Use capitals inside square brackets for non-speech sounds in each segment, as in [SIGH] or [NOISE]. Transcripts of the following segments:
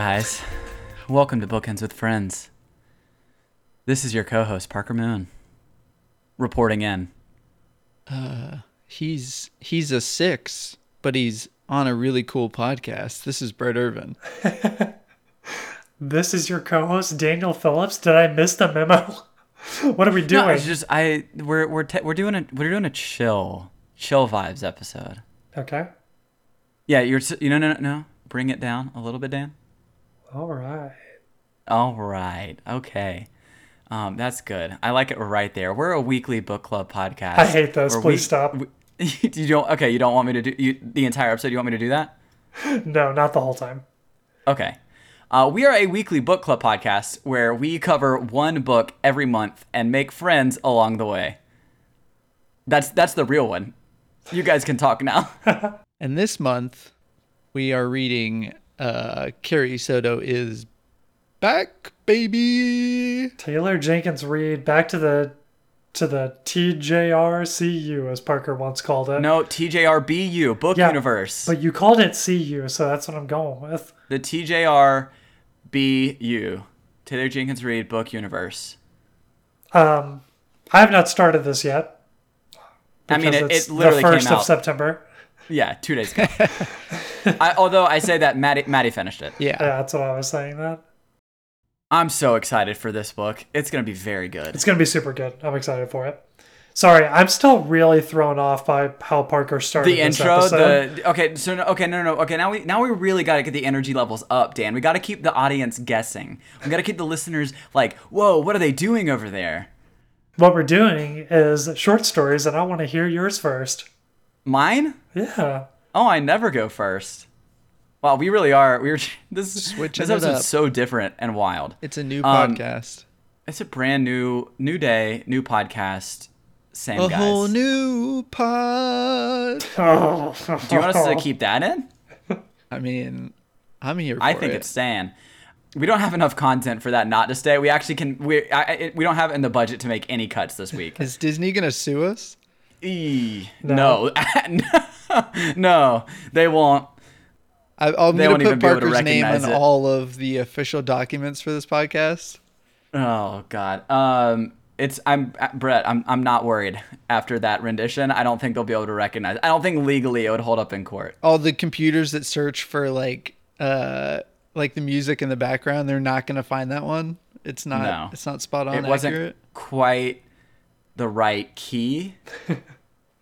guys. Welcome to Bookends with Friends. This is your co host, Parker Moon, reporting in. Uh, he's he's a six, but he's on a really cool podcast. This is Brett Irvin. [LAUGHS] This is your co-host Daniel Phillips. Did I miss the memo? [LAUGHS] what are we doing? No, it's just I we're we're te- we're doing a we're doing a chill chill vibes episode. okay. Yeah, you're you know no no no bring it down a little bit, Dan. All right. All right, okay, um, that's good. I like it right there. We're a weekly book club podcast. I hate those. where Please stop. we- [LAUGHS] you don't okay. You don't want me to do you, the entire episode. You want me to do that? [LAUGHS] No, not the whole time. Okay. Uh, we are a weekly book club podcast where we cover one book every month and make friends along the way. That's that's the real one. You guys can talk now. [LAUGHS] And this month we are reading uh Carrie Soto is back, baby. Taylor Jenkins Reid back to the to the TJRCU as Parker once called it. no, TJRBU Book Yeah, Universe. But you called it CU, so that's what I'm going with. the TJRBU Taylor Jenkins Reid Book Universe. Um, I have not started this yet. I mean, it, it's it literally the first came of out. September. Yeah, two days ago. I, although I say that Maddie, Maddie finished it. Yeah. Yeah, that's what I was saying. That I'm so excited for this book. It's gonna be very good. it's gonna be super good. I'm excited for it. Sorry, I'm still really thrown off by how Parker started the this intro episode. the okay so no, okay no no no okay now we now we really got to get the energy levels up dan we got to keep the audience guessing we got to keep the listeners like whoa what are they doing over there What we're doing is short stories, and I want to hear yours first. Mine Yeah. oh i never go first wow we really are we were [LAUGHS] this Switching this it episode's so different and wild It's a new Um, podcast. it's a brand new new day new podcast same A guys whole new pod. [LAUGHS] Oh. do you want us to keep that in I mean, I'm here for I think it. it's staying. We don't have enough content for that not to stay. We actually can. We I, I- we don't have it in the budget to make any cuts this week. Is Disney gonna sue us? Eee, no, no, [LAUGHS] no, they won't. I, gonna won't even put to Parker's name recognize on it. all of the official documents for this podcast. Oh God. Um, it's I'm uh, Brett. I'm I'm not worried after that rendition. I don't think they'll be able to recognize. I don't think legally it would hold up in court. All the computers that search for like uh like the music in the background, they're not gonna find that one. It's not. No. It's not spot on it wasn't accurate. quite the right key. [LAUGHS]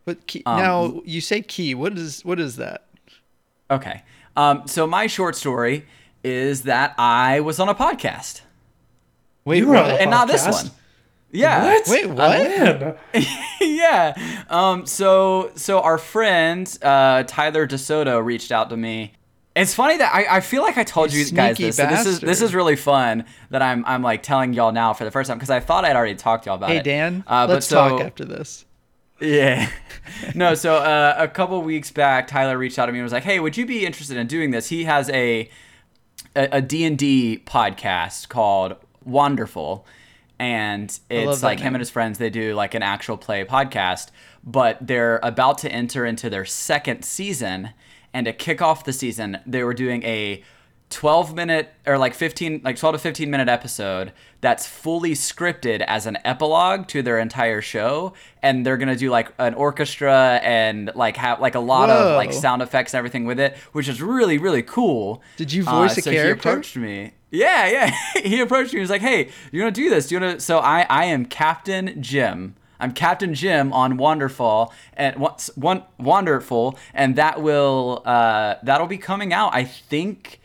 But key, Um, now you say key. What is what is that? Okay. Um, so my short story is that I was on a podcast, Wait, You were on what? a and not this one. Yeah. What? Wait, what? Man. [LAUGHS] yeah. Um. So so our friend uh, Tyler DeSoto reached out to me. It's funny that I, I feel like I told You you guys this. So this is this is really fun that I'm I'm like telling y'all now for the first time because I thought I'd already talked to y'all about Hey it. Hey Dan, Uh, but let's so- talk after this. Yeah. [LAUGHS] no, so uh, a couple weeks back, Tyler reached out to me and was like, "Hey, would you be interested in doing this?" He has a a, a D&D podcast called Wonderful, and it's like him and his friends. They do like an actual play podcast, but they're about to enter into their second season. And to kick off the season, they were doing a 12 minute or like 15 like 12 to 15 minute episode that's fully scripted as an epilogue to their entire show. And they're going to do like an orchestra and like have like a lot of like sound effects and everything with it which is really really cool. Did you Uh, voice a so character? he approached me. Yeah yeah. [LAUGHS] He approached me. He was like hey you want to do this? Do you want to so i i am captain jim I'm Captain Jim on Wonderful and what's one Wonderful, and that will uh, that'll be coming out. I think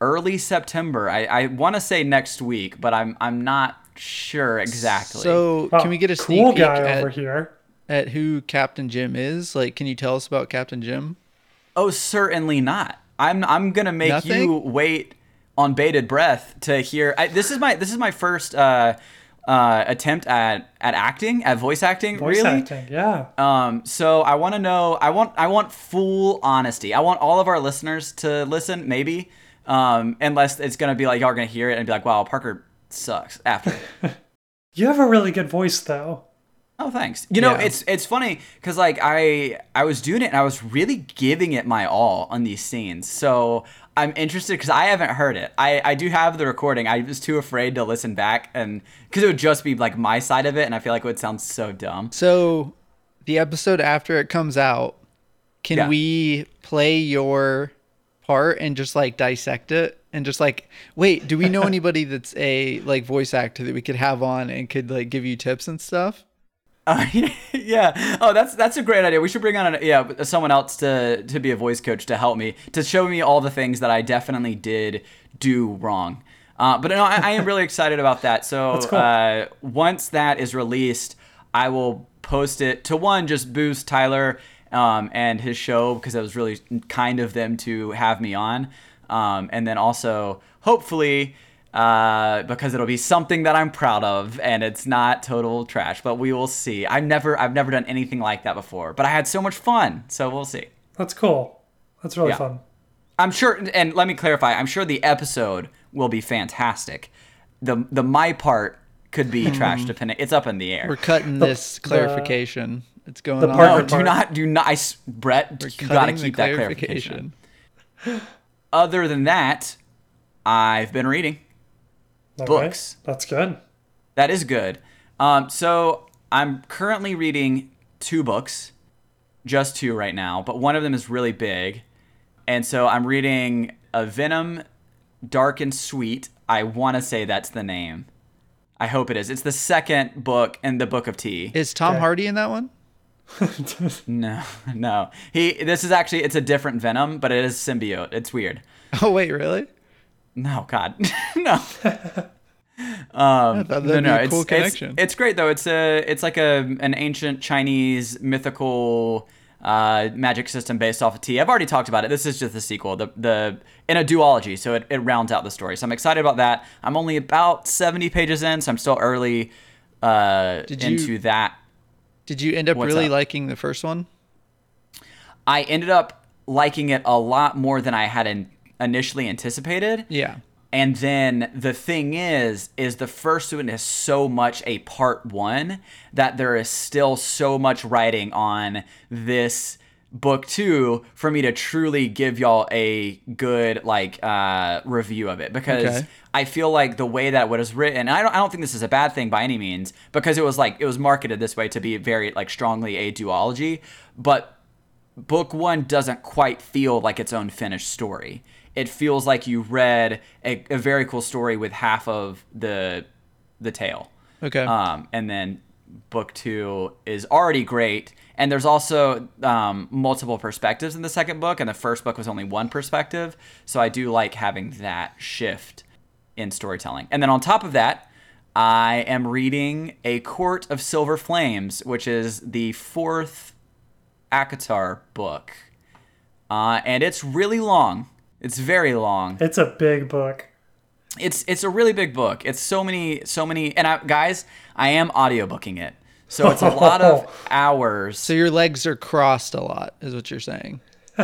early September. I, I want to say next week, but I'm I'm not sure exactly. So Wow, can we get a sneak cool peek guy at, over here? at who Captain Jim is? Like, can you tell us about Captain Jim? oh, certainly not. I'm I'm gonna make Nothing? you wait on bated breath to hear. I, this is my this is my first uh, uh, attempt at at acting, at voice acting. Voice really. acting, yeah. Um, so I want to know. I want. I want full honesty. I want all of our listeners to listen. Maybe, um, unless it's gonna be like y'all are gonna hear it and be like, "Wow, Parker sucks." After. [LAUGHS] You have a really good voice, though. oh, thanks. You know, Yeah. it's it's funny because like I I was doing it and I was really giving it my all on these scenes. So I'm interested because I haven't heard it. I, I do have the recording. I was too afraid to listen back and because it would just be like my side of it, and I feel like it would sound so dumb. So, the episode after it comes out, can Yeah. we play your part and just like dissect it and just like wait, do we know [LAUGHS] anybody that's a like voice actor that we could have on and could like give you tips and stuff? Uh, [LAUGHS] yeah. Oh, that's that's a great idea. We should bring on a, yeah someone else to to be a voice coach to help me to show me all the things that I definitely did do wrong. Uh, but no, I, I am really excited about that. So [LAUGHS] cool. uh, once that is released, I will post it to one just boost Tyler um, and his show because it was really kind of them to have me on, um, and then also hopefully uh, because it'll be something that I'm proud of, and it's not total trash. But we will see. I've never, I've never done anything like that before, but I had so much fun, so we'll see. That's cool. That's really Yeah. fun. I'm sure, and let me clarify. I'm sure the episode will be fantastic. the The my part could be [LAUGHS] trash, depending. It's up in the air. We're cutting this clarification. it's going the on. part- no, do not, do not. I, s- Brett, We're you gotta cutting the keep that clarification. clarification. Other than that, I've been reading. Okay. Books. That's good. That is good. Um, so I'm currently reading two books, just two right now, but one of them is really big. And so I'm reading a Venom Dark and Sweet. I want to say that's the name. I hope it is. It's the second book in the Book of Tea. Is Tom Okay. Hardy in that one? [LAUGHS] No, [LAUGHS] no. He. This is actually it's a different Venom, but it is symbiote. It's weird. Oh wait, really? No, God, [LAUGHS] no. That'd no, no, a it's, cool it's it's great though. It's a it's like a an ancient Chinese mythical uh, magic system based off of tea. I've already talked about it. This is just the sequel, the the in a duology, so it, it rounds out the story. So I'm excited about that. I'm only about 70 pages in, so I'm still early uh, Did you- into that. Did you end up What's really up? liking the first one? I ended up liking it a lot more than I had in, initially anticipated. Yeah. And then the thing is, is the first one is so much a part one that there is still so much writing on this book two for me to truly give y'all a good like uh review of it because Okay. I feel like the way that what is written, I don't, I don't think this is a bad thing by any means, because it was like it was marketed this way to be very like strongly a duology, but book one doesn't quite feel like its own finished story. It feels like you read a, a very cool story with half of the the tale. Okay. Um, and then book two is already great. And there's also um, multiple perspectives in the second book, and the first book was only one perspective. So I do like having that shift in storytelling. And then on top of that, I am reading A Court of Silver Flames, which is the fourth ACOTAR book. Uh, and it's really long. It's very long It's a big book. it's it's a really big book. It's so many so many and I, guys, I am audiobooking it. So it's a lot of [LAUGHS] hours. so your legs are crossed a lot, is what you're saying. [LAUGHS]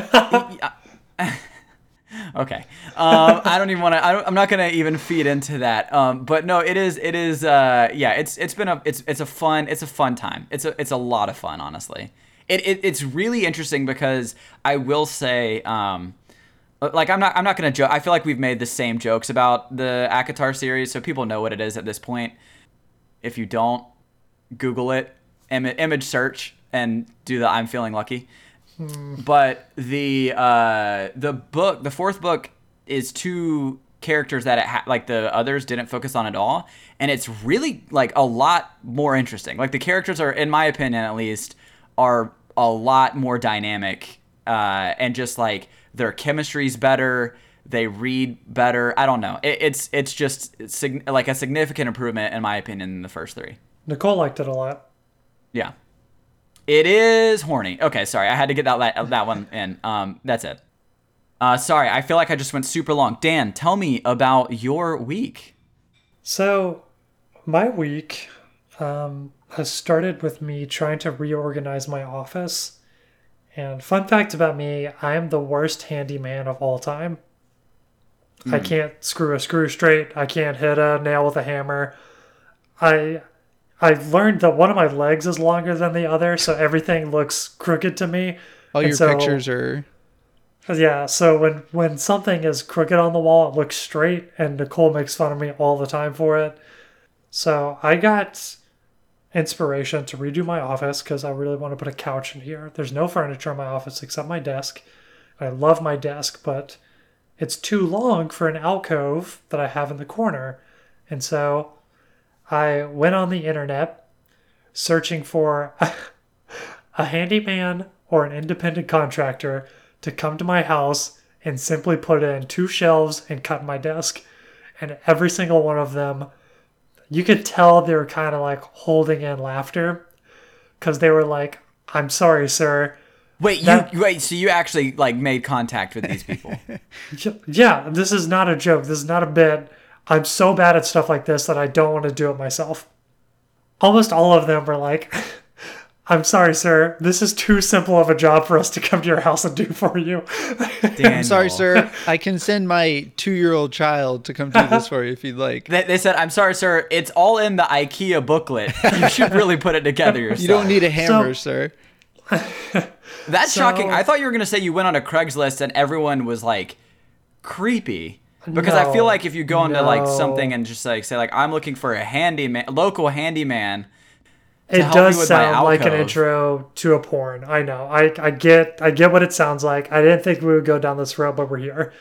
Okay. Um, I don't even want to. I'm not gonna even feed into that. Um, but no, it is. It is. Uh, yeah. It's it's been a it's it's a fun it's a fun time. It's a it's a lot of fun. Honestly, it, it it's really interesting because I will say. Um, like I'm not I'm not gonna joke. I feel like we've made the same jokes about the ACOTAR series, so people know what it is at this point. If you don't, Google it, Im- image search, and do the I'm feeling lucky. But the uh, the book, the fourth book, is two characters that it ha- like the others didn't focus on at all, and it's really like a lot more interesting. Like the characters are, in my opinion, at least, are a lot more dynamic, uh, and just like their chemistry's better. They read better. I don't know. It, it's it's just sig- like a significant improvement in my opinion in the first three. Nicole liked it a lot. Yeah. It is horny. Okay, sorry. I had to get that la- that one in. Um, that's it. Uh, sorry. I feel like I just went super long. Dan, tell me about your week. So, my week um, has started with me trying to reorganize my office. And fun fact about me, I am the worst handyman of all time. I hmm. can't screw a screw straight. I can't hit a nail with a hammer. I I've learned that one of my legs is longer than the other, so everything looks crooked to me. All And your so- pictures are Yeah, so when when something is crooked on the wall, it looks straight, and Nicole makes fun of me all the time for it. So I got inspiration to redo my office because I really want to put a couch in here. There's no furniture in my office except my desk. I love my desk, but it's too long for an alcove that I have in the corner. And so I went on the internet searching for [LAUGHS] a handyman or an independent contractor to come to my house and simply put in two shelves and cut my desk. And every single one of them, you could tell they were kind of like holding in laughter because they were like, I'm sorry, sir. Wait, That- you wait. So you actually like made contact with these people? [LAUGHS] Yeah, this is not a joke. This is not a bit. I'm so bad at stuff like this that I don't want to do it myself. Almost all of them were like, [LAUGHS] I'm sorry, sir. This is too simple of a job for us to come to your house and do for you. I'm sorry, sir. I can send my two-year-old child to come do this for you if you'd like. They, they said, "I'm sorry, sir. It's all in the IKEA booklet. You should really put it together yourself." [LAUGHS] You don't need a hammer, sir. [LAUGHS] That's So- shocking. I thought you were gonna say you went on a Craigslist and everyone was like creepy. Because I feel like if you go into like something and just like say like I'm looking for a handyman, local handyman. It does sound like an intro to a porn. I know. I, I get I get what it sounds like. I didn't think we would go down this road, but we're here.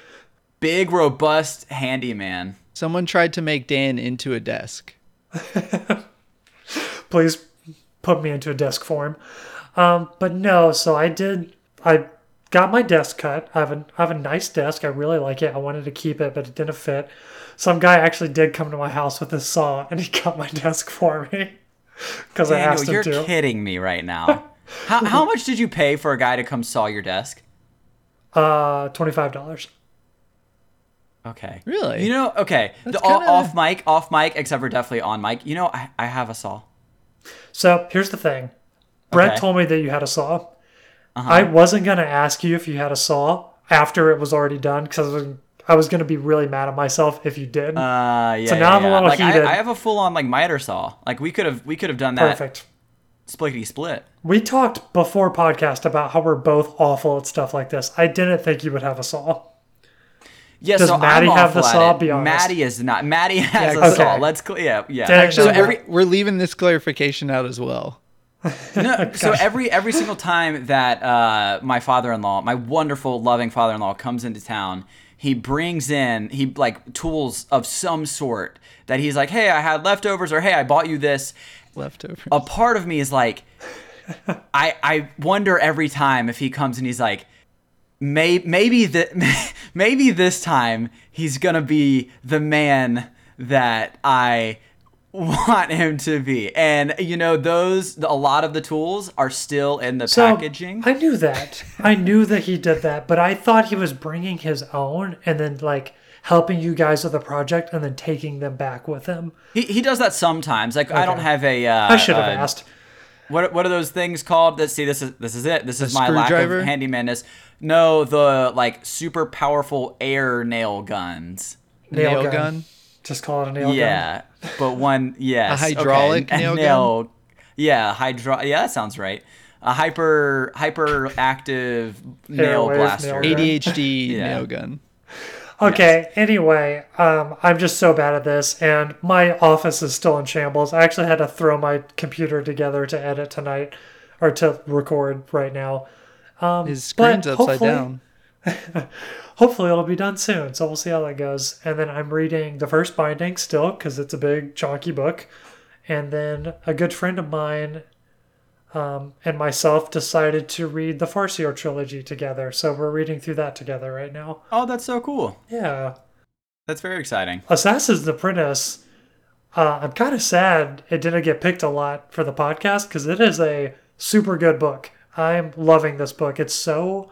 Big, robust handyman. Someone tried to make Dan into a desk. [LAUGHS] please put me into a desk form. Um, but no, so I did. I got my desk cut. I have a I have a nice desk. I really like it. I wanted to keep it, but it didn't fit. Some guy actually did come to my house with a saw, and he cut my desk for me [LAUGHS] because I Daniel, asked him you're to. kidding me right now. how, how much did you pay for a guy to come saw your desk? Uh, twenty five dollars. Okay. Really? You know, okay. The, kinda- off mic, off mic, except for definitely on mic. You know, I, I have a saw. So here's the thing. Brett Okay. told me that you had a saw. I wasn't gonna ask you if you had a saw after it was already done because I was gonna be really mad at myself if you did. Uh, yeah. So yeah, now I'm a yeah. little like, I, heated. I have a full on like miter saw. Like we could have we could have done that Perfect. splickety split. We talked before podcast about how we're both awful at stuff like this. I didn't think you would have a saw. Yeah, Does so Maddie I'm have the awful at saw? it. Be honest. Maddie is not. Maddie has Yeah, a saw. Let's cl- yeah yeah. Dang, Actually, no. so every we're, we're leaving this clarification out as well. [LAUGHS] no, so every every single time that uh, my father-in-law, my wonderful loving father-in-law, comes into town, he brings in he like tools of some sort that he's like, hey, I had leftovers, or hey, I bought you this. Leftover. A part of me is like, I I wonder every time if he comes and he's like. May, maybe the, [LAUGHS] maybe this time he's gonna be the man that I want him to be. And you know, those a lot of the tools are still in the So, packaging. I knew that. I knew that he did that, but I thought he was bringing his own and then like helping you guys with the project and then taking them back with him. he, he does that sometimes. Like I don't have a. Uh, I should have uh, asked. What what are those things called? That see this is this is it. This is my lack of screwdriver? handymanness. No, the like super powerful air nail guns. Nail, Nail gun. gun. Just call it a nail gun. Yeah, but one yes, okay, hydraulic n- nail gun? Yeah, hydro. Yeah, that sounds right. A hyper hyperactive nail blaster. nail. ADHD [LAUGHS] Yeah. nail gun. Okay, anyway, um, I'm just so bad at this, and my office is still in shambles. I actually had to throw my computer together to edit tonight, or to record right now. Um, His screen's upside down. [LAUGHS] Hopefully, it'll be done soon, so we'll see how that goes. And then I'm reading the first binding still, because it's a big, chunky book. And then a good friend of mine um, and myself decided to read the Farseer trilogy together, so we're reading through that together right now. Oh, that's so cool. Yeah. That's very exciting. Assassin's Apprentice. Uh, I'm kind of sad it didn't get picked a lot for the podcast because it is a super good book. I'm loving this book. It's so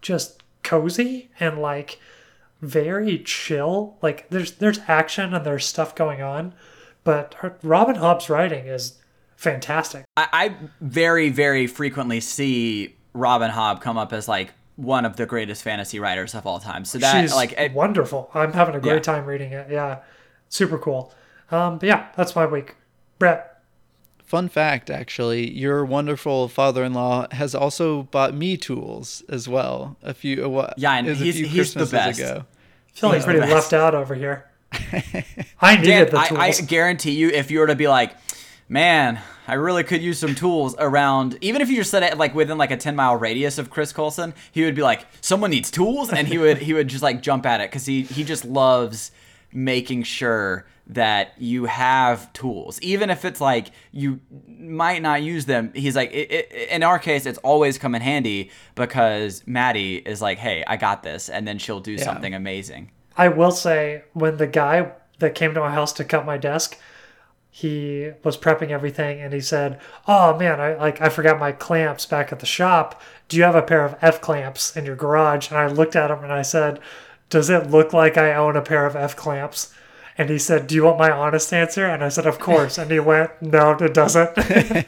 just cozy and like very chill. Like there's there's action and there's stuff going on, but her, Robin Hobb's writing is fantastic. I, I very very frequently see Robin Hobb come up as like one of the greatest fantasy writers of all time. So that She's like it, wonderful. I'm having a great Yeah. time reading it. Yeah, super cool. Um, but yeah, that's my week. Brett, fun fact, actually, your wonderful father-in-law has also bought me tools as well. A few, uh, what? Yeah, and it was a he's- few he's the Christmases best. Ago. Feeling He's the pretty best. left out over here. [LAUGHS] I needed Dan, the I, tools. I guarantee you, if you were to be like, man, I really could use some tools around, even if you just said it like within like a ten mile radius of Chris Colson, he would be like, someone needs tools, and he would he would just like jump at it because he he just loves making sure that you have tools even if it's like you might not use them he's like it, it, in our case it's always come in handy because maddie is like hey i got this and then she'll do something amazing I will say, when the guy that came to my house to cut my desk, he was prepping everything, and he said, "Oh man, I like I forgot my clamps back at the shop. Do you have a pair of F clamps in your garage?" And I looked at him and I said, "Does it look like I own a pair of F clamps?" And he said, "Do you want my honest answer?" And I said, "Of course." And he went, "No, it doesn't." [LAUGHS]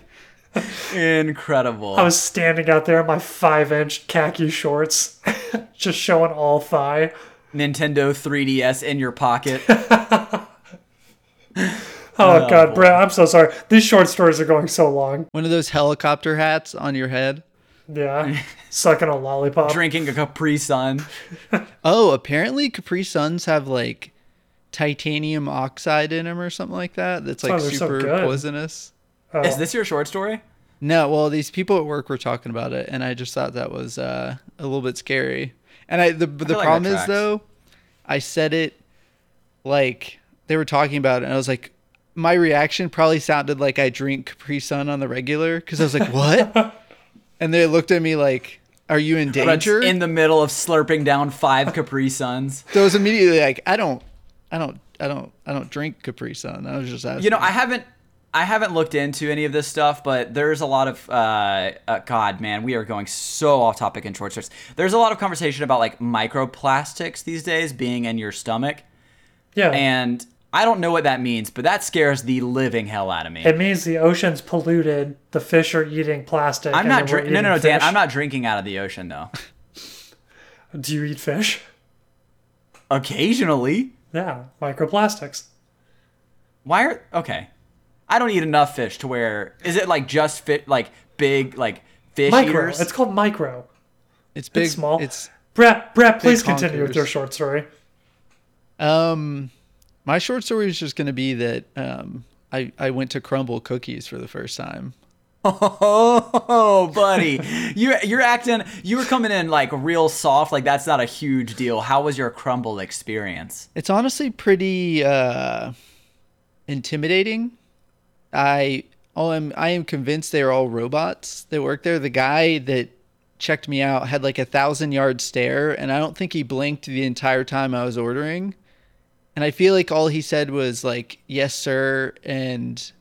incredible I was standing out there in my five-inch khaki shorts, [LAUGHS] just showing all thigh. Nintendo 3DS in your pocket. [LAUGHS] Oh, oh, God, boy. Brett, I'm so sorry. These short stories are going so long. One of those helicopter hats on your head. Yeah, [LAUGHS] sucking a lollipop. drinking a Capri Sun. [LAUGHS] Oh, apparently Capri Suns have like titanium oxide in them or something like that. That's like why they're so super poisonous. Oh, Is this your short story? No, well, these people at work were talking about it, and I just thought that was uh, a little bit scary. And I the the feel like problem that is tracks. though, I said it like they were talking about it, and I was like, my reaction probably sounded like I drink Capri Sun on the regular because I was like, [LAUGHS] what? And they looked at me like, are you in Brett's danger? in the middle of slurping down five Capri Suns. so I was immediately like, I don't, I don't, I don't, I don't drink Capri Sun. I was just asking. You know, I haven't. I haven't looked into any of this stuff, but there's a lot of uh, uh, God, man, we are going so off topic in short shorts. There's a lot of conversation about like microplastics these days being in your stomach, yeah. and I don't know what that means, but that scares the living hell out of me. it means the ocean's polluted. The fish are eating plastic. I'm not drinking. No, no, no, eating Dan. I'm not drinking out of the ocean though. Do you eat fish? Occasionally. Yeah, microplastics. Why are okay? I don't eat enough fish to where is it like just fit like big like fish Micro. eaters? It's called micro. it's big, small. It's Brett, Brett, please continue with your short story. Um, my short story is just going to be that um, I I went to Crumbl cookies for the first time. Oh, buddy, you you're acting. You were coming in like real soft. Like that's not a huge deal. How was your Crumbl experience? It's honestly pretty uh, intimidating. I oh, I'm I am convinced they are all robots that work there. The guy that checked me out had like a thousand yard stare, and I don't think he blinked the entire time I was ordering. And I feel like all he said was like "yes, sir" and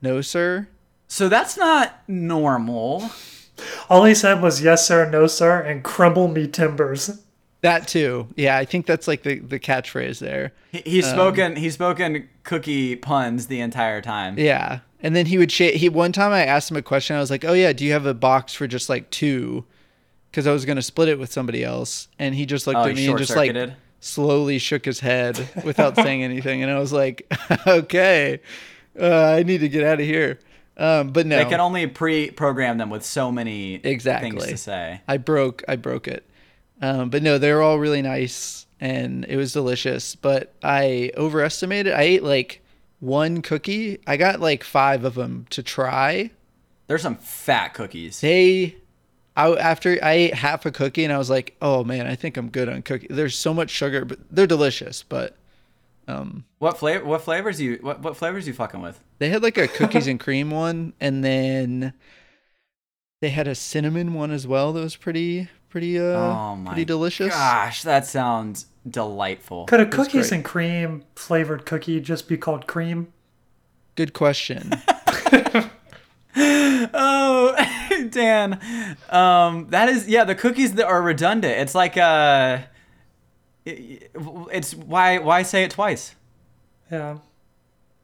"no, sir." So that's not normal. All he said was yes, sir, no, sir, and crumble me timbers. That too. Yeah, I think that's like the the catchphrase there. He, he's um, spoken. He's spoken cookie puns the entire time. Yeah. And then he would shake. He one time I asked him a question. I was like, "Oh yeah, do you have a box for just like two? Because I was gonna split it with somebody else." And he just looked Oh, at me and just like short-circuited? Slowly shook his head without saying [LAUGHS] anything. And I was like, [LAUGHS] "Okay, uh, I need to get out of here." Um, but no, They can only pre-program them with so many Exactly. things to say. I broke I broke it. Um, but no, they were all really nice and it was delicious. But I overestimated. I ate like one cookie. I got like five of them to try. There's some fat cookies. They, I after I ate half a cookie and I was like, oh man, I think I'm good on cookie. There's so much sugar, but they're delicious. But What flavor? What flavors you? What, what flavors you fucking with? they had like a cookies and [LAUGHS] cream one, and then they had a cinnamon one as well. That was pretty pretty uh Oh my pretty delicious. Gosh, that sounds delightful. Could a cookies and cream flavored cookie just be called cream? Good question. [LAUGHS] Oh, [LAUGHS] [LAUGHS] Dan, um, that is yeah. The cookies that are redundant. It's like uh, it- it's why why say it twice? Yeah.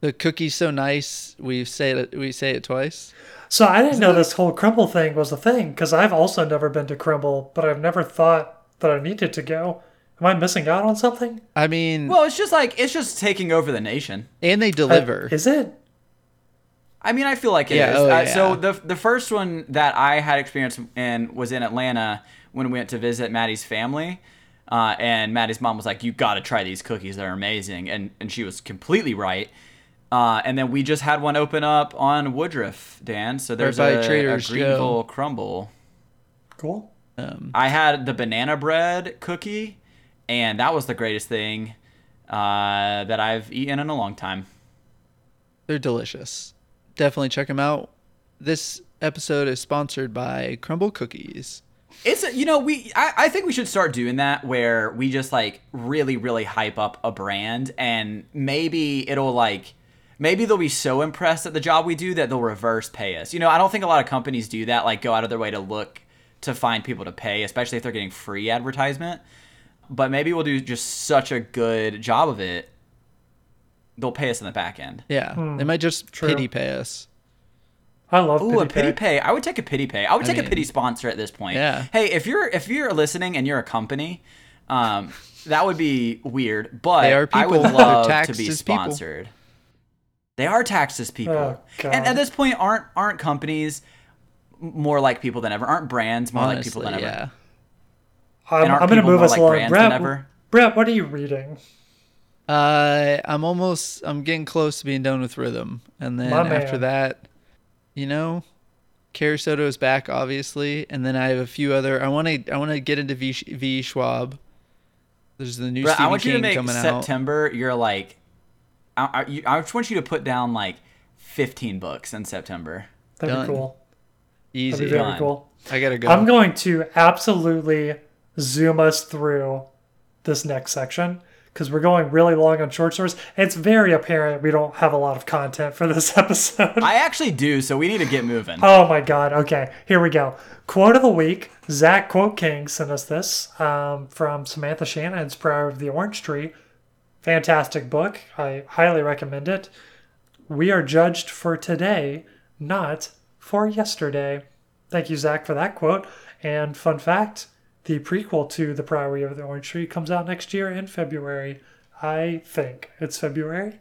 The cookie's so nice. We say it. We say it twice. So I didn't know this whole Crumbl thing was a thing because I've also never been to Crumbl, but I've never thought that I needed to go. Am I missing out on something? I mean, Well, it's just like it's just taking over the nation. and they I- deliver. is it? I mean, I feel like it is. Yeah, oh, uh, yeah. So the the first one that I had experience in was in Atlanta when we went to visit Maddie's family. Uh, and Maddie's mom was like, "You got to try these cookies; they're amazing," and and she was completely right. Uh, and then we just had one open up on Woodruff, Dan. So there's by a, Trader a Greenville Crumbl. Cool. Um, I had the banana bread cookie, and that was the greatest thing uh, that I've eaten in a long time. they're delicious. Definitely check them out. This episode is sponsored by Crumbl Cookies. It's a, you know we I, I think we should start doing that where we just like really really hype up a brand and maybe it'll like maybe they'll be so impressed at the job we do that they'll reverse pay us. You know I don't think a lot of companies do that like go out of their way to look to find people to pay especially if they're getting free advertisement. But maybe we'll do just such a good job of it. They'll pay us in the back end. Yeah, they might just Hmm. true. pity pay us. I love Ooh, a pity pity pay. pay. I would take a pity pay. I would take a pity sponsor at this point. yeah. Hey, if you're if you're listening and you're a company, um, that would be weird. But They are I would people. Love to be as people. sponsored. They are taxed as people. Oh, and at this point, aren't aren't companies more like people than ever? Aren't brands more like people than ever? yeah. I'm, I'm going to move us like along. Brett. Brett, what are you reading? Uh, I'm almost. I'm getting close to being done with Rhythm, and then My after man. that, you know, Carrie Soto is back, obviously, and then I have a few other. I want to. I want to get into V. v. Schwab. There's the new Brett, Stephen I want King you to make coming out. September. You're like, I, I, you, I just want you to put down like 15 books in September. That'd Done. be cool. That'd Easy. be very Done. cool. I gotta go. I'm going to absolutely zoom us through this next section because we're going really long on short stories. It's very apparent we don't have a lot of content for this [LAUGHS] episode. I actually do, so we need to get moving. [LAUGHS] Oh my god. Okay, here we go. Quote of the week. Zach Quote King sent us this um, from Samantha Shannon's Priory of the Orange Tree. Fantastic book. I highly recommend it. We are judged for today, not for yesterday. Thank you, Zach, for that quote. And fun fact the prequel to The Priory of the Orange Tree comes out next year in February. I think it's February.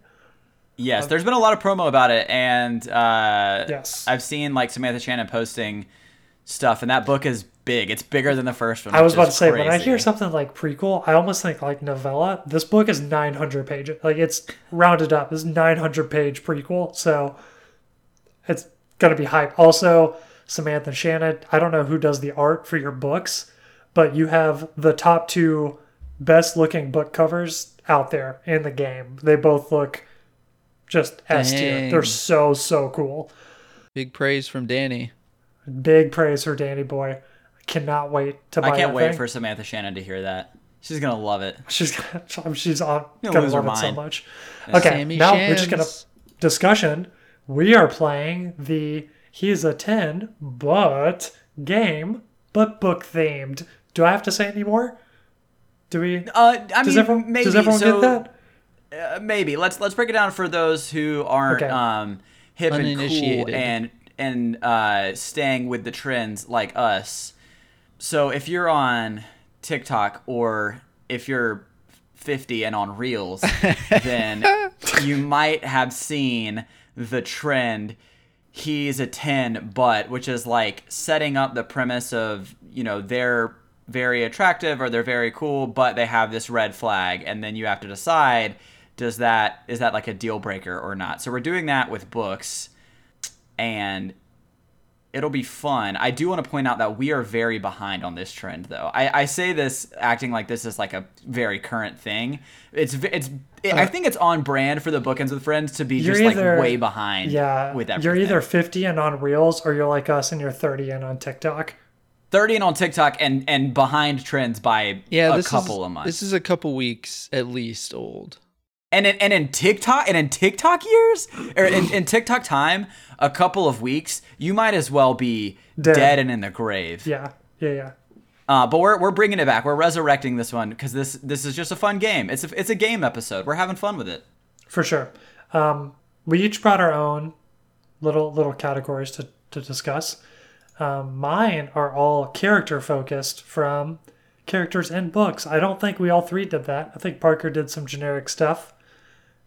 Yes, there's been a lot of promo about it, and uh, Yes. I've seen like Samantha Shannon posting stuff, and that book is big. It's bigger than the first one. I was about to say when I hear something like prequel, I almost think like novella. This book is 900 pages. Like it's rounded up. It's 900 page prequel, so it's gonna be hype. Also, Samantha Shannon. I don't know who does the art for your books, but you have the top two best looking book covers out there in the game. They both look just S tier. They're so so cool. Big praise from Danny. Big praise for Danny Boy. I cannot wait to buy I can't that wait thing. for Samantha Shannon to hear that. She's gonna love it. She's gonna, [LAUGHS] she's on, You'll gonna lose her love it so mind. much. Uh, okay, Sammy now we're just gonna discussion. We are playing the he's a ten but game, but book themed. Do I have to say any more? Do we? Uh, I does mean, everyone maybe does everyone so, get that? Uh, maybe let's let's break it down for those who aren't Okay. um, hip and cool and and uh, staying with the trends like us. So if you're on TikTok or if you're 50 and on Reels, [LAUGHS] then you might have seen the trend. He's a 10, but which is like setting up the premise of you know they're very attractive or they're very cool, but they have this red flag, and then you have to decide does that is that like a deal breaker or not. So we're doing that with books, and it'll be fun. I do want to point out that we are very behind on this trend, though. I, I say this acting like this is like a very current thing. It's it's. It, I uh, think it's on brand for the bookends with friends to be just either- like way behind. Yeah, with everything. you're either 50 and on Reels, or you're like us and you're 30 and on TikTok. Thirty and on TikTok and and behind trends by Yeah, a this couple is, of months. This is a couple weeks at least old. and in, and in TikTok and in TikTok years or in, in TikTok time, a couple of weeks, you might as well be Dead. dead, and in the grave. Yeah, yeah, yeah. Uh, but we're, we're bringing it back. We're resurrecting this one because this this is just a fun game. It's a, it's a game episode. We're having fun with it. for sure. Um, we each brought our own little little categories to, to discuss. Um, mine are all character focused from characters and books. I don't think we all three did that. I think Parker did some generic stuff.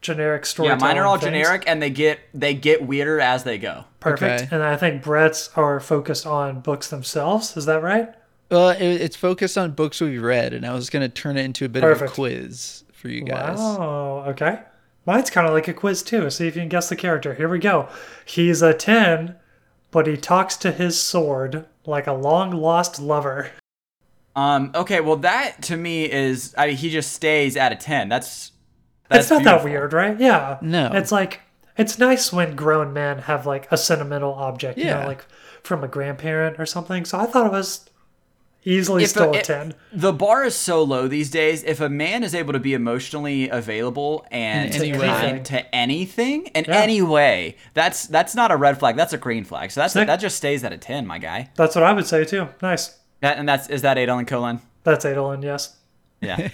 generic story. Yeah, mine are all things. generic, and they get they get weirder as they go. Perfect. Okay. And I think Brett's are focused on books themselves. Is that right? Well, it, it's focused on books we've read, and I was gonna turn it into a bit Perfect. of a quiz for you guys. Wow. Okay. Mine's kind of like a quiz too. See if you can guess the character. Here we go. He's a 10, but he talks to his sword like a long lost lover. Um. Okay. Well, that to me is I mean, he just stays at a ten. That's that's it's not that weird, right? Yeah. No. It's like it's nice when grown men have like a sentimental object, you know, like from a grandparent or something. So I thought it was easily If still a, it- 10. The bar is so low these days. If a man is able to be emotionally available and In any kind to anything in Yeah. any way, that's that's not a red flag. That's a green flag. So that's Sick. that just stays at a ten, my guy. That's what I would say too. Nice. That and that's is that Adolin Kholin? That's Adolin, yes. Yeah.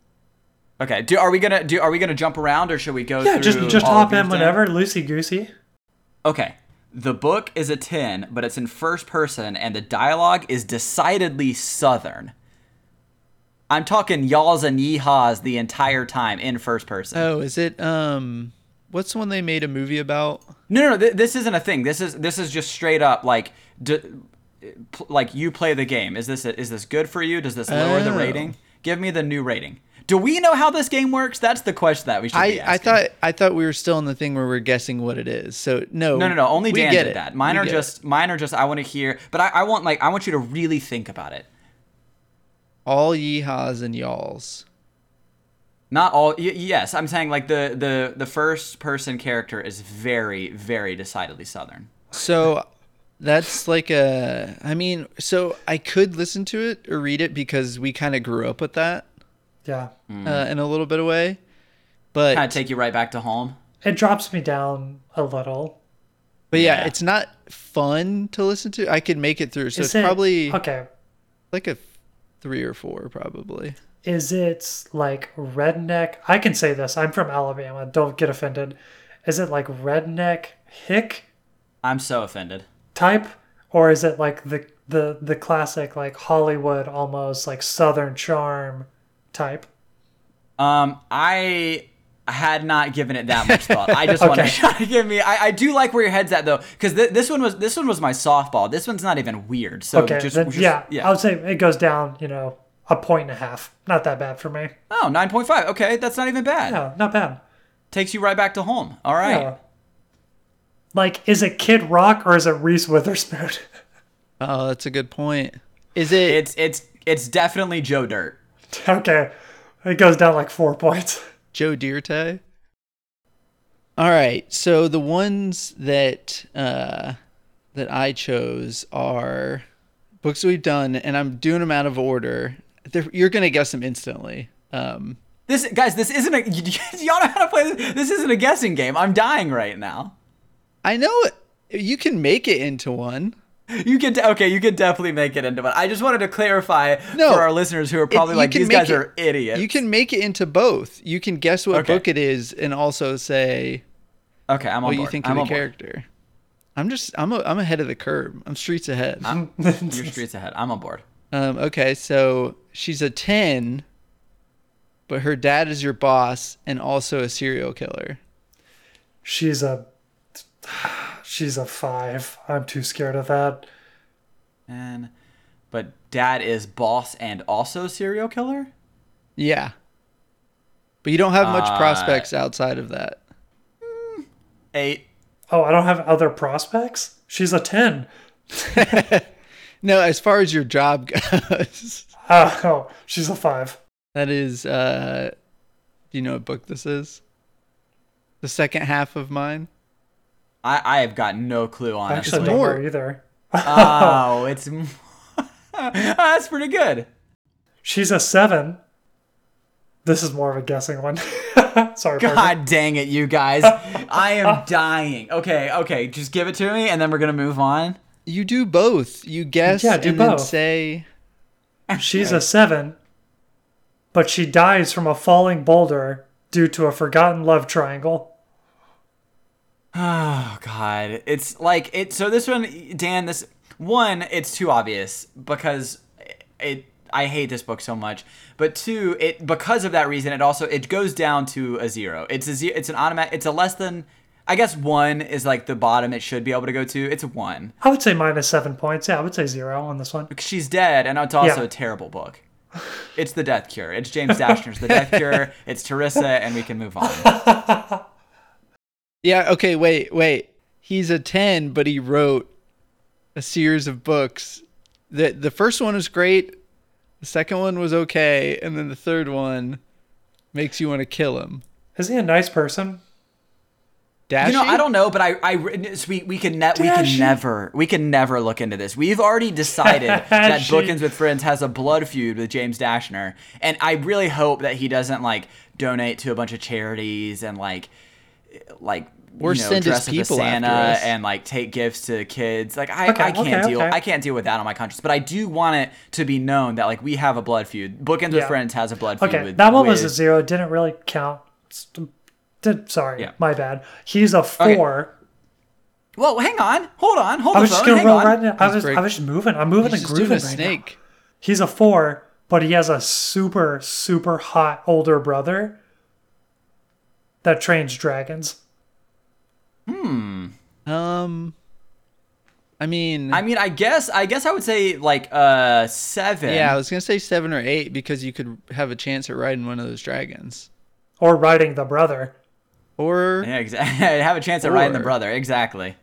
[LAUGHS] okay. Do are we gonna do are we gonna jump around or should we go? Yeah, just through just all hop in then? whenever, loosey goosey. Okay. The book is a 10, but it's in first person, and the dialogue is decidedly southern. I'm talking y'alls and yeehaws the entire time in first person. Oh, is it um what's the one they made a movie about? no, no, no. Th- this isn't a thing. This is this is just straight up like, d- like you play the game. Is this is this good for you? Does this lower the Oh. rating? Give me the new rating. Do we know how this game works? That's the question that we should be I, I thought I thought we were still in the thing where we're guessing what it is. So no. No, no, no. Only Dan get did it. that. Mine We are just it. mine are just. I want to hear, but I, I want like I want you to really think about it. all yeehaws and y'alls. Not all. Y- yes, I'm saying like the the the first person character is very very decidedly southern. So that's like a I mean, so I could listen to it or read it because we kind of grew up with that Yeah. uh, in a little bit of way. But Kind of take you right back to home. It drops me down a little. but yeah, Yeah. it's not fun to listen to. I could make it through. So Is it's it- probably Okay. like a 3 or 4 probably. Is it like redneck? I can say this. I'm from Alabama. Don't get offended. Is it like redneck hick I'm so offended. type, or is it like the the the classic like Hollywood almost like Southern charm type? Um, I had not given it that much thought. I just want to Okay. try [LAUGHS] to give me. I, I do like where your head's at though, because th- this one was this one was my softball. This one's not even weird. So Okay, just, then, just- yeah, yeah. I would say it goes down. You know, a point and a half. Not that bad for me. oh, 9.5. Okay, that's not even bad. No, not bad. Takes you right back to home. All right. Yeah. Like, is it Kid Rock or is it Reese Witherspoon? [LAUGHS] Oh, that's a good point. Is it It's it's it's definitely Joe Dirt. [LAUGHS] okay, it goes down like four points. [LAUGHS] Joe Dirt? All right. So the ones that uh, that I chose are books we've done, and I'm doing them out of order. They're, you're gonna guess them instantly. Um, This guys, this isn't a [LAUGHS] y'all know how to play this. This isn't a guessing game. I'm dying right now. I know it. You can make it into one. You can de- okay, you can definitely make it into one. I just wanted to clarify No, for our listeners who are probably you like these guys it- are idiots. You can make it into both. You can guess what Okay. book it is, and also say okay, I'm on what board. you think I'm of the board. character. I'm just I'm a, I'm ahead of the curve. I'm streets ahead. I'm, [LAUGHS] your streets ahead. I'm on board. Um, okay, so she's a 10, but her dad is your boss and also a serial killer. She's a she's a five. I'm too scared of that. And but dad is boss and also serial killer. Yeah. But you don't have much Uh, prospects outside of that. Eight. Oh, I don't have other prospects. She's a ten. [LAUGHS] No, as far as your job [LAUGHS] goes, Uh, oh, she's a five. that is, uh, do you know what book this is? The second half of mine? I I have got no clue I honestly. actually don't more. either. oh, [LAUGHS] it's [LAUGHS] ah, that's pretty good. She's a seven. This is more of a guessing one. [LAUGHS] Sorry, Parker. God dang it, you guys! I am dying. Okay, okay, just give it to me, and then we're gonna move on. You do both. You guess Yeah, do and then both. say, She's a seven, but she dies from a falling boulder due to a forgotten love triangle. Oh God, it's like it. So this one, Dan, this one, it's too obvious because it. I hate this book so much. But two, it because of that reason, it also it goes down to a zero. It's a zero. It's an automatic. It's a less than. I guess one is like the bottom it should be able to go to. It's a one. I would say minus seven points. Yeah, I would say zero on this one. Because she's dead, and it's also Yeah. a terrible book. It's the Death Cure. It's James Dashner's The Death Cure. [LAUGHS] It's Teresa, and we can move on. [LAUGHS] Yeah, okay, wait, wait. He's a 10, but he wrote a series of books. The the first one was great, the second one was okay, and then the third one makes you want to kill him. Is he a nice person? Dashy? You know, I don't know, but I, I, we, we can, ne- we can never, we can never look into this. We've already decided [LAUGHS] that Dashy. Bookends with Friends has a blood feud with James Dashner, and I really hope that he doesn't like donate to a bunch of charities and like, like. Or you know, send his dress up as people Santa and like take gifts to kids. Like I, Okay, I can't okay, deal. okay. I can't deal with that on my conscience. But I do want it to be known that like we have a blood feud. Bookends with Friends has a blood feud. Okay, with, that one was a with- zero. Didn't really count. Did sorry, Yeah. my bad. He's a Okay. four. Well, hang on, hold on, hold I was just phone. gonna roll on. right in. I was I was just moving. I'm moving He's and grooving a right now. snake. He's a four, but he has a super super hot older brother that trains dragons. Hmm. Um I mean I mean, I guess I guess I would say like uh seven. Yeah, I was gonna say seven or eight because you could have a chance at riding one of those dragons. Or riding the brother. Or Yeah, exactly. [LAUGHS] have a chance at riding the brother. Exactly.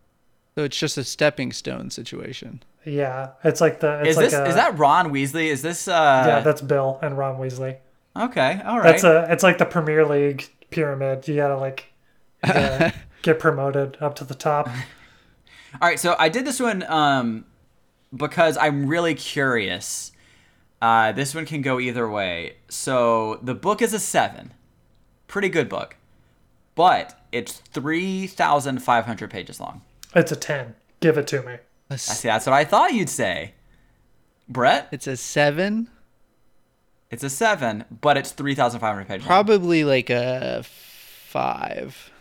so it's just a stepping stone situation. Yeah, it's like the. It's Is like this a, is that Ron Weasley? Is this uh Yeah, that's Bill and Ron Weasley. Okay, all right. That's a. It's like the Premier League pyramid. You gotta like [LAUGHS] you gotta get promoted up to the top. [LAUGHS] All right, so I did this one um because I'm really curious. Uh this one can go either way. So the book is a 7. Pretty good book. But it's 3,500 pages long. It's a ten. Give it to me. A I s- see that's what I thought you'd say. Brett, It's a seven, it's a 7, but it's 3,500 pages long. probably like a five.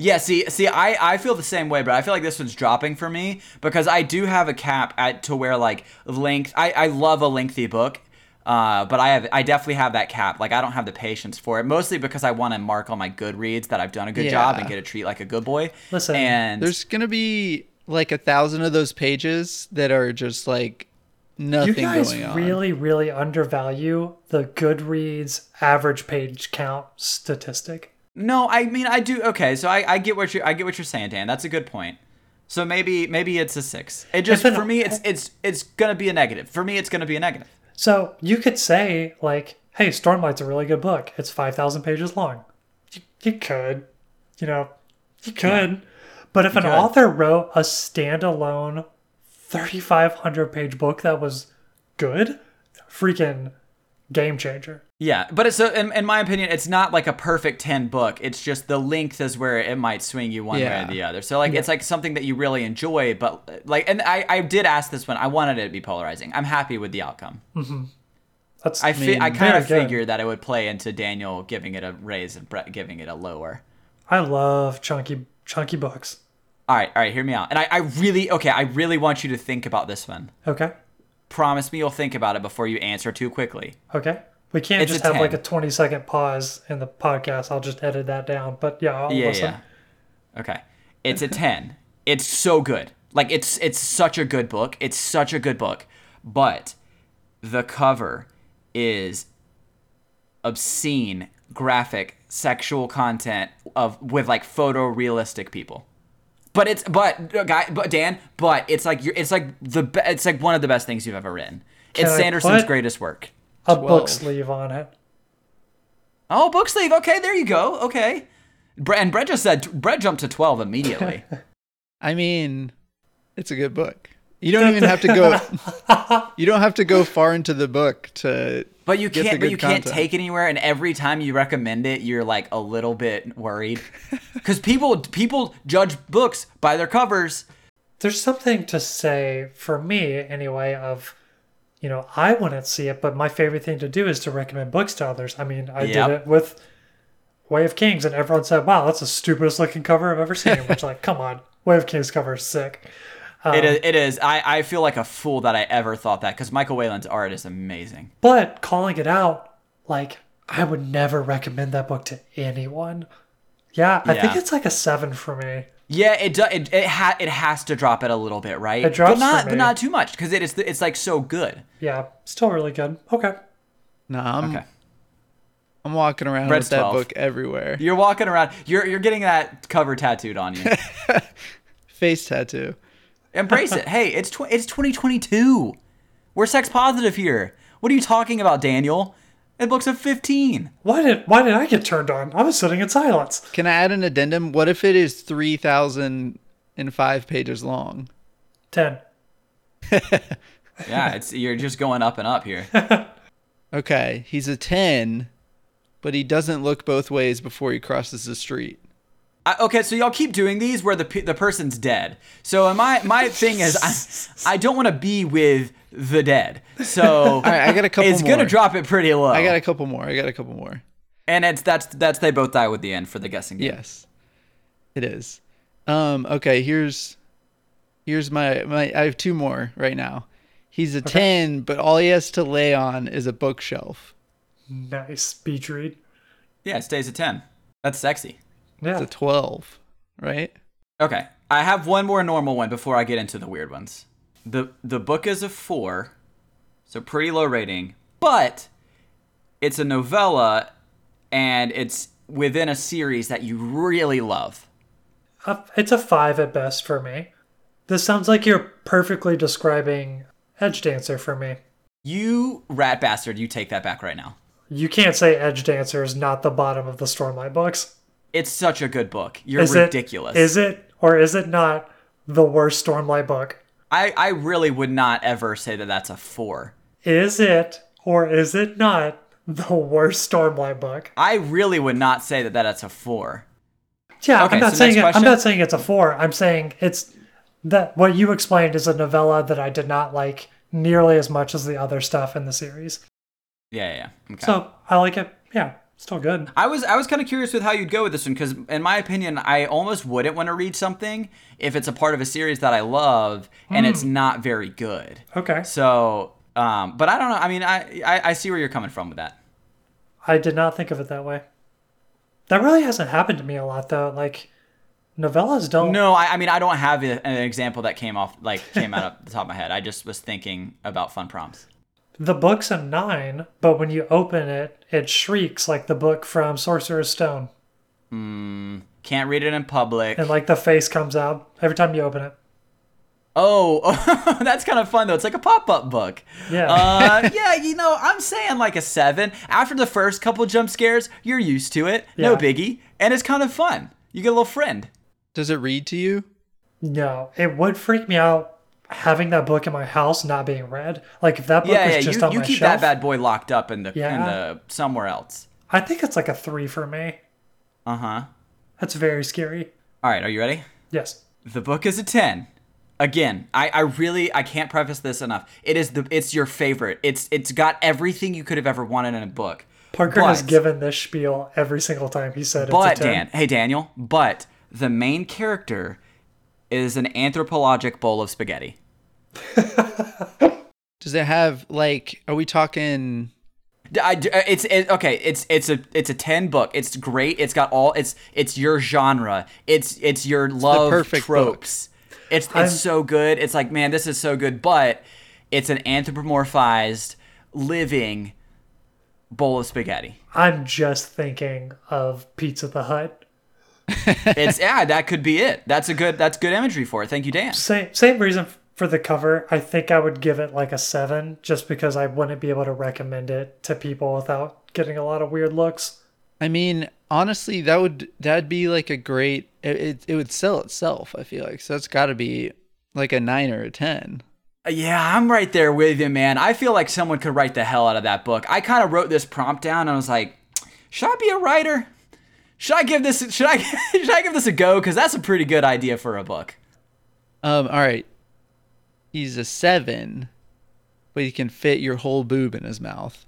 Yeah, see, see, I, I feel the same way, but I feel like this one's dropping for me because I do have a cap at to where like length. I, I love a lengthy book, uh, but I have I definitely have that cap. Like I don't have the patience for it, mostly because I want to mark on my Goodreads that I've done a good job and get a treat like a good boy. Listen, and There's gonna be like a thousand of those pages that are just like You guys going on. really, really undervalue the Goodreads average page count statistic. no, I mean I do. Okay, so I, I get what you I get what you're saying, Dan. That's a good point. So maybe maybe it's a six. It just it- for me it's it's it's gonna be a negative. For me it's gonna be a negative. So you could say like, "Hey, Stormlight's a really good book. It's five thousand pages long." You, you could, you know, you could. But if an could. author wrote a standalone thirty-five hundred page book that was good, freaking game changer. Yeah, but it's so in, in my opinion, it's not like a perfect ten book. It's just the length is where it might swing you one way or the other. So like it's like something that you really enjoy, but like and I, I did ask this one. I wanted it to be polarizing. I'm happy with the outcome. Mm-hmm. That's I fi- mean, I kind of figured that it would play into Daniel giving it a raise and Brett giving it a lower. I love chunky chunky books. All right, all right, hear me out. And I, I really okay, I really want you to think about this one. Okay, Promise me you'll think about it before you answer too quickly. okay. We can't It's just have like a twenty second pause in the podcast. I'll just edit that down. But yeah, I'll yeah, listen. yeah. Okay. It's a 10. It's so good. Like it's it's such a good book. It's such a good book. But the cover is obscene, graphic, sexual content of with like photorealistic people. But it's but guy but Dan, but it's like you're it's like the be, it's like one of the best things you've ever written. Can it's I Sanderson's greatest work. A book sleeve on it. Oh, book sleeve. Okay, there you go. Okay. And Brett just said Brett jumped to 12 immediately. [LAUGHS] I mean, it's a good book. You don't even have to go. [LAUGHS] you don't have to go far into the book to. But you can't. But good you can't take anywhere. And every time you recommend it, you're like a little bit worried, because people people judge books by their covers. there's something to say for me anyway of you know i wouldn't see it but my favorite thing to do is to recommend books to others i mean i Yep. did it with way of kings and everyone said wow that's the stupidest looking cover i've ever seen which like come on way of kings cover is sick it um, is. It is. I, I feel like a fool that I ever thought that because Michael Whelan's art is amazing. But calling it out, like I would never recommend that book to anyone. Yeah, I think it's like a seven for me. Yeah, it do, it it, ha- it has to drop it a little bit, right? It drops but not for but not too much because it is it's like so good. Yeah, still really good. Okay. No, I'm Okay. I'm walking around Red's with that book everywhere. You're walking around. You're you're getting that cover tattooed on you. [LAUGHS] Face tattoo. Embrace it. Hey, it's tw- it's 2022. We're sex positive here. What are you talking about, Daniel? It book's a 15. Why did why did I get turned on? I was sitting in silence. Can I add an addendum? What if it is three thousand and five pages long? Ten. [LAUGHS] Yeah, it's you're just going up and up here. [LAUGHS] Okay, he's a ten, but he doesn't look both ways before he crosses the street. I, okay, so y'all keep doing these where the pe- the person's dead. So my my thing is I I don't want to be with the dead. So [LAUGHS] All right, I got a couple it's more. gonna drop it pretty low. I got a couple more. I got a couple more. and it's that's that's they both die with the end for the guessing game. Yes, it is. Um. Okay. Here's here's my my. I have two more right now. He's a ten, but all he has to lay on is a bookshelf. Nice beach read. Yeah, it stays at 10. That's sexy. Yeah. It's a twelve, right? Okay, I have one more normal one before I get into the weird ones. the The book is a four, so pretty low rating, but it's a novella, and it's within a series that you really love. Uh, It's a five at best for me. This sounds like you're perfectly describing Edgedancer for me. You rat bastard, you take that back right now. You can't say Edgedancer is not the bottom of the Stormlight books. It's such a good book. You're Is ridiculous. It, is it or is it not the worst Stormlight book? I, I really would not ever say that that's a four. Is it or is it not the worst Stormlight book? I really would not say that that's a four. Yeah, Okay, I'm not so saying it, I'm not saying it's a four. I'm saying it's that what you explained is a novella that I did not like nearly as much as the other stuff in the series. Yeah, yeah. yeah. Okay. So I like it. Yeah, still good. I was I was kind of curious with how you'd go with this one because, in my opinion, I almost wouldn't want to read something if it's a part of a series that I love and it's Hmm. not very good. Okay. So, um, but I don't know. I mean, I, I I see where you're coming from with that. I did not think of it that way. That really hasn't happened to me a lot though. Like novellas don't No, I, I mean, I don't have a- an example that came off like came out of the top of my head. I just was thinking about fun prompts. The book's a nine, but when you open it, it shrieks like the book from Sorcerer's Stone. Can't read it in public. And like the face comes out every time you open it. Oh, [LAUGHS] that's kind of fun though. It's like a pop-up book. Yeah. Uh, [LAUGHS] yeah, you know, I'm saying like a seven. After the first couple jump scares, you're used to it. No biggie, and it's kind of fun. You get a little friend. Does it read to you? No, it would freak me out having that book in my house not being read. Like if that book Yeah, was yeah. just You, on you my keep shelf, that bad boy locked up in the in the somewhere else. I think it's like a three for me. Uh huh. That's very scary. All right, are you ready? Yes. The book is a 10. Again, I, I really I can't preface this enough. It is the it's your favorite. It's it's got everything you could have ever wanted in a book. Parker has given this spiel every single time he said But a 10. Dan, hey Daniel, but the main character is an anthropologic bowl of spaghetti. [LAUGHS] Does it have like? Are we talking? D- I d- uh, it's it, okay. It's it's a it's a ten book. It's great. It's got all. It's it's your genre. It's it's your love perfect tropes. It's it's I'm- so good. It's like man, this is so good. But it's an anthropomorphized, living bowl of spaghetti. I'm just thinking of Pizza the Hut. It's [LAUGHS] yeah, that could be it. That's a good that's good imagery for it. Thank you, Dan. Same same reason for the cover. I think I would give it like a seven, just because I wouldn't be able to recommend it to people without getting a lot of weird looks. I mean, honestly, that would that'd be like a great. It it, it would sell itself. I feel like so. That's got to be like a nine or a ten. Yeah, I'm right there with you, man. I feel like someone could write the hell out of that book. I kind of wrote this prompt down and I was like, should I be a writer? Should I give this should I [LAUGHS] should I give this a go cuz that's a pretty good idea for a book. Um. All right. He's a seven, but he can fit your whole boob in his mouth.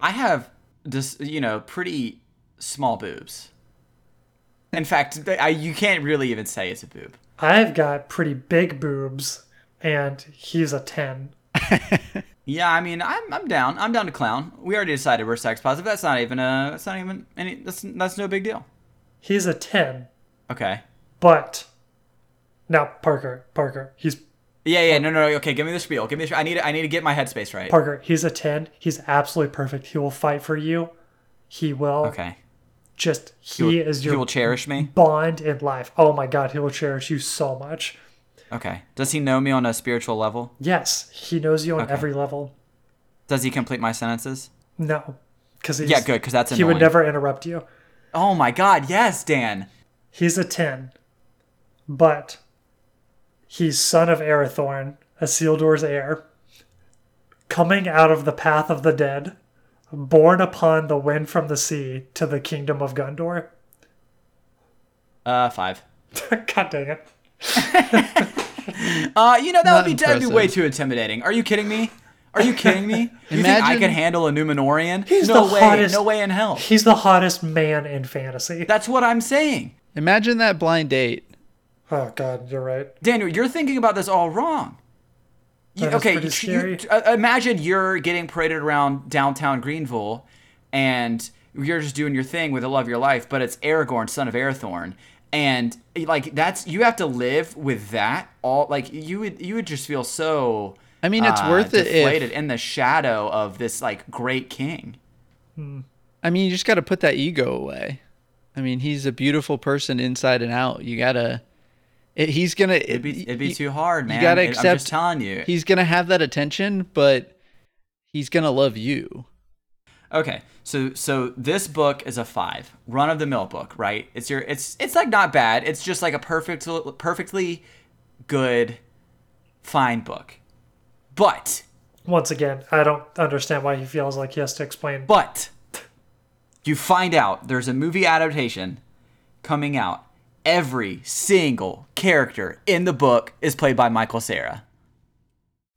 I have this, you know, pretty small boobs. In fact, I, you can't really even say it's a boob. I've got pretty big boobs, and he's a 10. [LAUGHS] Yeah, I mean, I'm, I'm down. I'm down to clown. We already decided we're sex positive. That's not even a. That's not even any. That's that's no big deal. He's a 10, Okay. but. Now, Parker, Parker, he's Yeah, yeah. No, no, no. Okay, give me the spiel. Give me. The, spiel. I need. I need to get my headspace right. Parker, he's a 10. He's absolutely perfect. He will fight for you. He will Okay. just, he, will- is he your will cherish me. bond in life. Oh my God, he will cherish you so much. Okay. Does he know me on a spiritual level? Yes, he knows you on Okay. every level. Does he complete my sentences? No, because Yeah, good. because he's Yeah, good, 'cause that's he would never interrupt you. Oh my God! Yes, Dan. He's a ten, but he's son of Arathorn, Isildur's heir, coming out of the path of the dead, born upon the wind from the sea to the kingdom of Gondor. Uh, five. [LAUGHS] God dang it! [LAUGHS] [LAUGHS] Uh, you know that Not would be that'd be way too intimidating. Are you kidding me? Are you kidding me? [LAUGHS] You think I Imagine- could handle a Numenorean? He's no the way. hottest- No way in hell. He's the hottest man in fantasy. That's what I'm saying. Imagine that blind date. Oh God, you're right. Daniel, you're thinking about this all wrong. You- That is okay, you- scary. uh, imagine you're getting paraded around downtown Greenville, and you're just doing your thing with the love of your life, but it's Aragorn, son of Arathorn, and like that's you have to live with that all. Like you would you would just feel so. I mean, it's uh, worth it if- in the shadow of this like great king. I mean, you just got to put that ego away. I mean, he's a beautiful person inside and out. You gotta. It, he's gonna. It'd be it'd be too hard, man. You gotta It- I'm accept. just telling you. He's gonna have that attention, but he's gonna love you. Okay, so so this book is a five, run of the mill book, right? It's your it's it's like not bad. It's just like a perfect perfectly good, fine book. But Once again, I don't understand why he feels like he has to explain. but you find out there's a movie adaptation coming out. Every single character in the book is played by Michael Cera.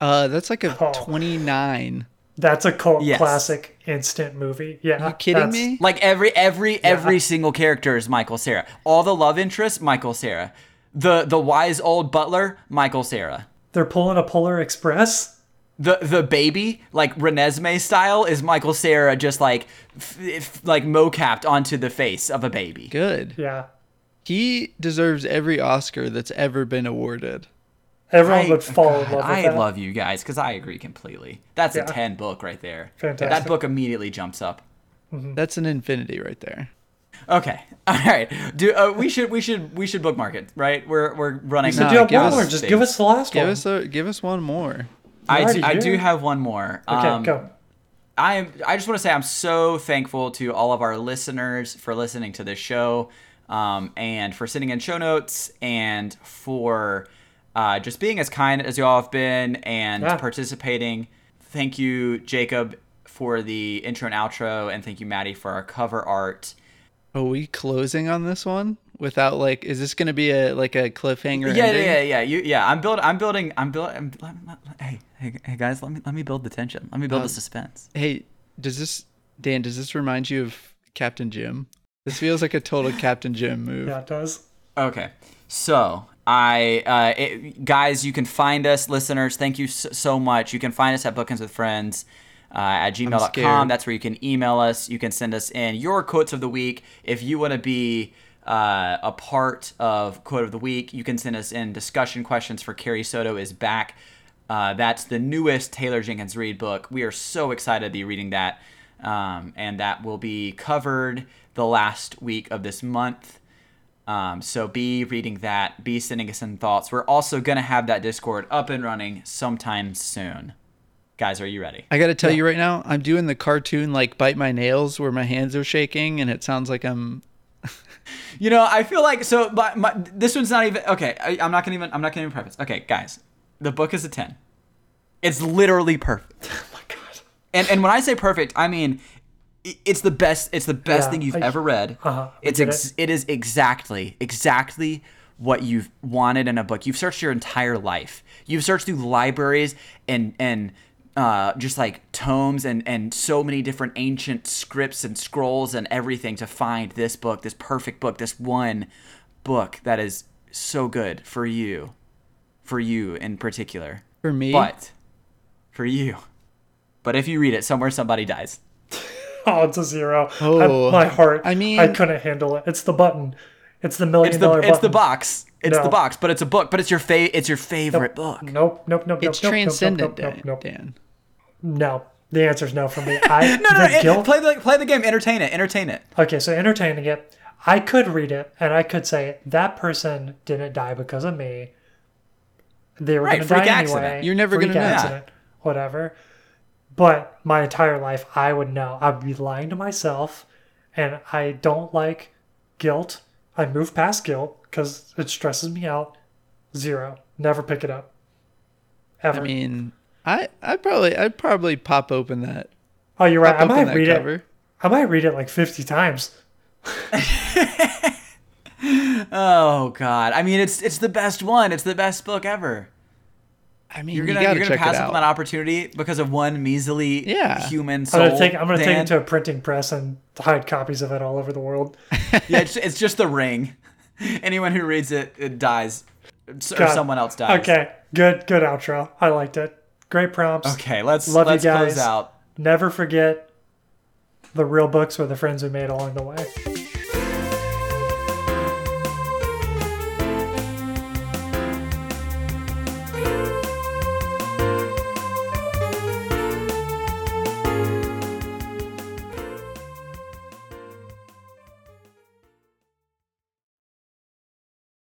Uh, that's like a Oh. 29. That's a cult Yes. classic instant movie. Yeah. Are you kidding me? Like every every every single character is Michael Cera. All the love interests, Michael Cera. The the wise old butler, Michael Cera. They're pulling a Polar Express. The the baby, like Renesmee style, is Michael Cera just like f- f- like mocapped onto the face of a baby. Good. Yeah. He deserves every Oscar that's ever been awarded. Everyone I- would fall in love with I that. love you guys because I agree completely. That's Yeah. a ten book right there. Fantastic. That book immediately jumps up. That's an infinity right there. Okay, [LAUGHS] all right. Do uh, we should we should we should bookmark it right? We're we're running. So Nah, do give one us more? Just things. give us the last Give one. us a give us one more. I already do, I do have one more. okay, Um, go. I am. I just want to say I'm so thankful to all of our listeners for listening to this show, um, and for sending in show notes, and for uh, just being as kind as you all have been and Yeah. participating. Thank you, Jacob, for the intro and outro, and thank you, Maddie, for our cover art. Are we closing on this one without like? Is this gonna be a like a cliffhanger? Yeah, ending? yeah, yeah, yeah. You, yeah. I'm building. I'm building. I'm building. Hey, hey, hey, guys. Let me let me build the tension. Let me build Um, the suspense. Hey, does this Dan? Does this remind you of Captain Jim? This feels like a total Captain Jim move. Yeah, it does. Okay. So, I, uh, it, guys, you can find us, listeners. Thank you so, so much. You can find us at Bookends with Friends uh, at gmail.com. That's where you can email us. You can send us in your quotes of the week. If you want to be uh, a part of quote of the week, you can send us in discussion questions for Carrie Soto is back. Uh, that's the newest Taylor Jenkins Reid book. We are so excited to be reading that. Um, and that will be covered the last week of this month. Um, so be reading that, be sending us some thoughts. We're also going to have that Discord up and running sometime soon. Guys, are you ready? I got to tell you right now, I'm doing the cartoon like bite my nails where my hands are shaking and it sounds like I'm. [LAUGHS] You know, I feel like so. But my, this one's not even okay. I, I'm not gonna even. I'm not gonna even preface. Okay, guys, the book is a ten. It's literally perfect. [LAUGHS] Oh my god. And and when I say perfect, I mean i- it's the best. It's the best Yeah, thing you've I- ever read. Uh-huh, It's get ex- it is exactly exactly what you've wanted in a book. You've searched your entire life. You've searched through libraries and and uh, just like tomes and and so many different ancient scripts and scrolls and everything to find this book, this perfect book, this one book that is so good for you, for you in particular. For me, But for you. But if you read it, somewhere somebody dies. [LAUGHS] [LAUGHS] Oh, it's a zero. Oh, I, my heart. I mean- I couldn't handle it. It's the button. It's the million It's the dollar it's the box. It's No. the box, but it's a book. But it's your fa- It's your favorite book. Nope, nope, nope, it's nope, transcendent, nope, nope, nope, nope, Dan. No, the answer is no for me. [LAUGHS] I No, no, the it- guilt. play the play the game. Entertain it. Entertain it. Okay, so entertaining it, I could read it and I could say that person didn't die because of me. They were Right, going to freak die accident. anyway. You're never gonna know. Whatever. But my entire life, I would know. I'd be lying to myself, and I don't like guilt. I move past guilt because it stresses me out. Zero. Never pick it up. Ever. I mean, I I probably I'd probably pop open that. oh, you're right. I might that read cover. it. I might read it like 50 times. [LAUGHS] Oh God. I mean, it's it's the best one. It's the best book ever. I mean, You're gonna gotta you're gonna pass up on that opportunity because of one measly Yeah. human I'm soul. gonna take. I'm gonna take it to a printing press and hide copies of it all over the world. [LAUGHS] yeah, it's, it's just the ring. [LAUGHS] Anyone who reads it, it dies, S- or someone else dies. Okay, good, good outro. I liked it. Great prompts. Okay. Let's Love you let's guys. close out. Never forget the real books were the friends we made along the way.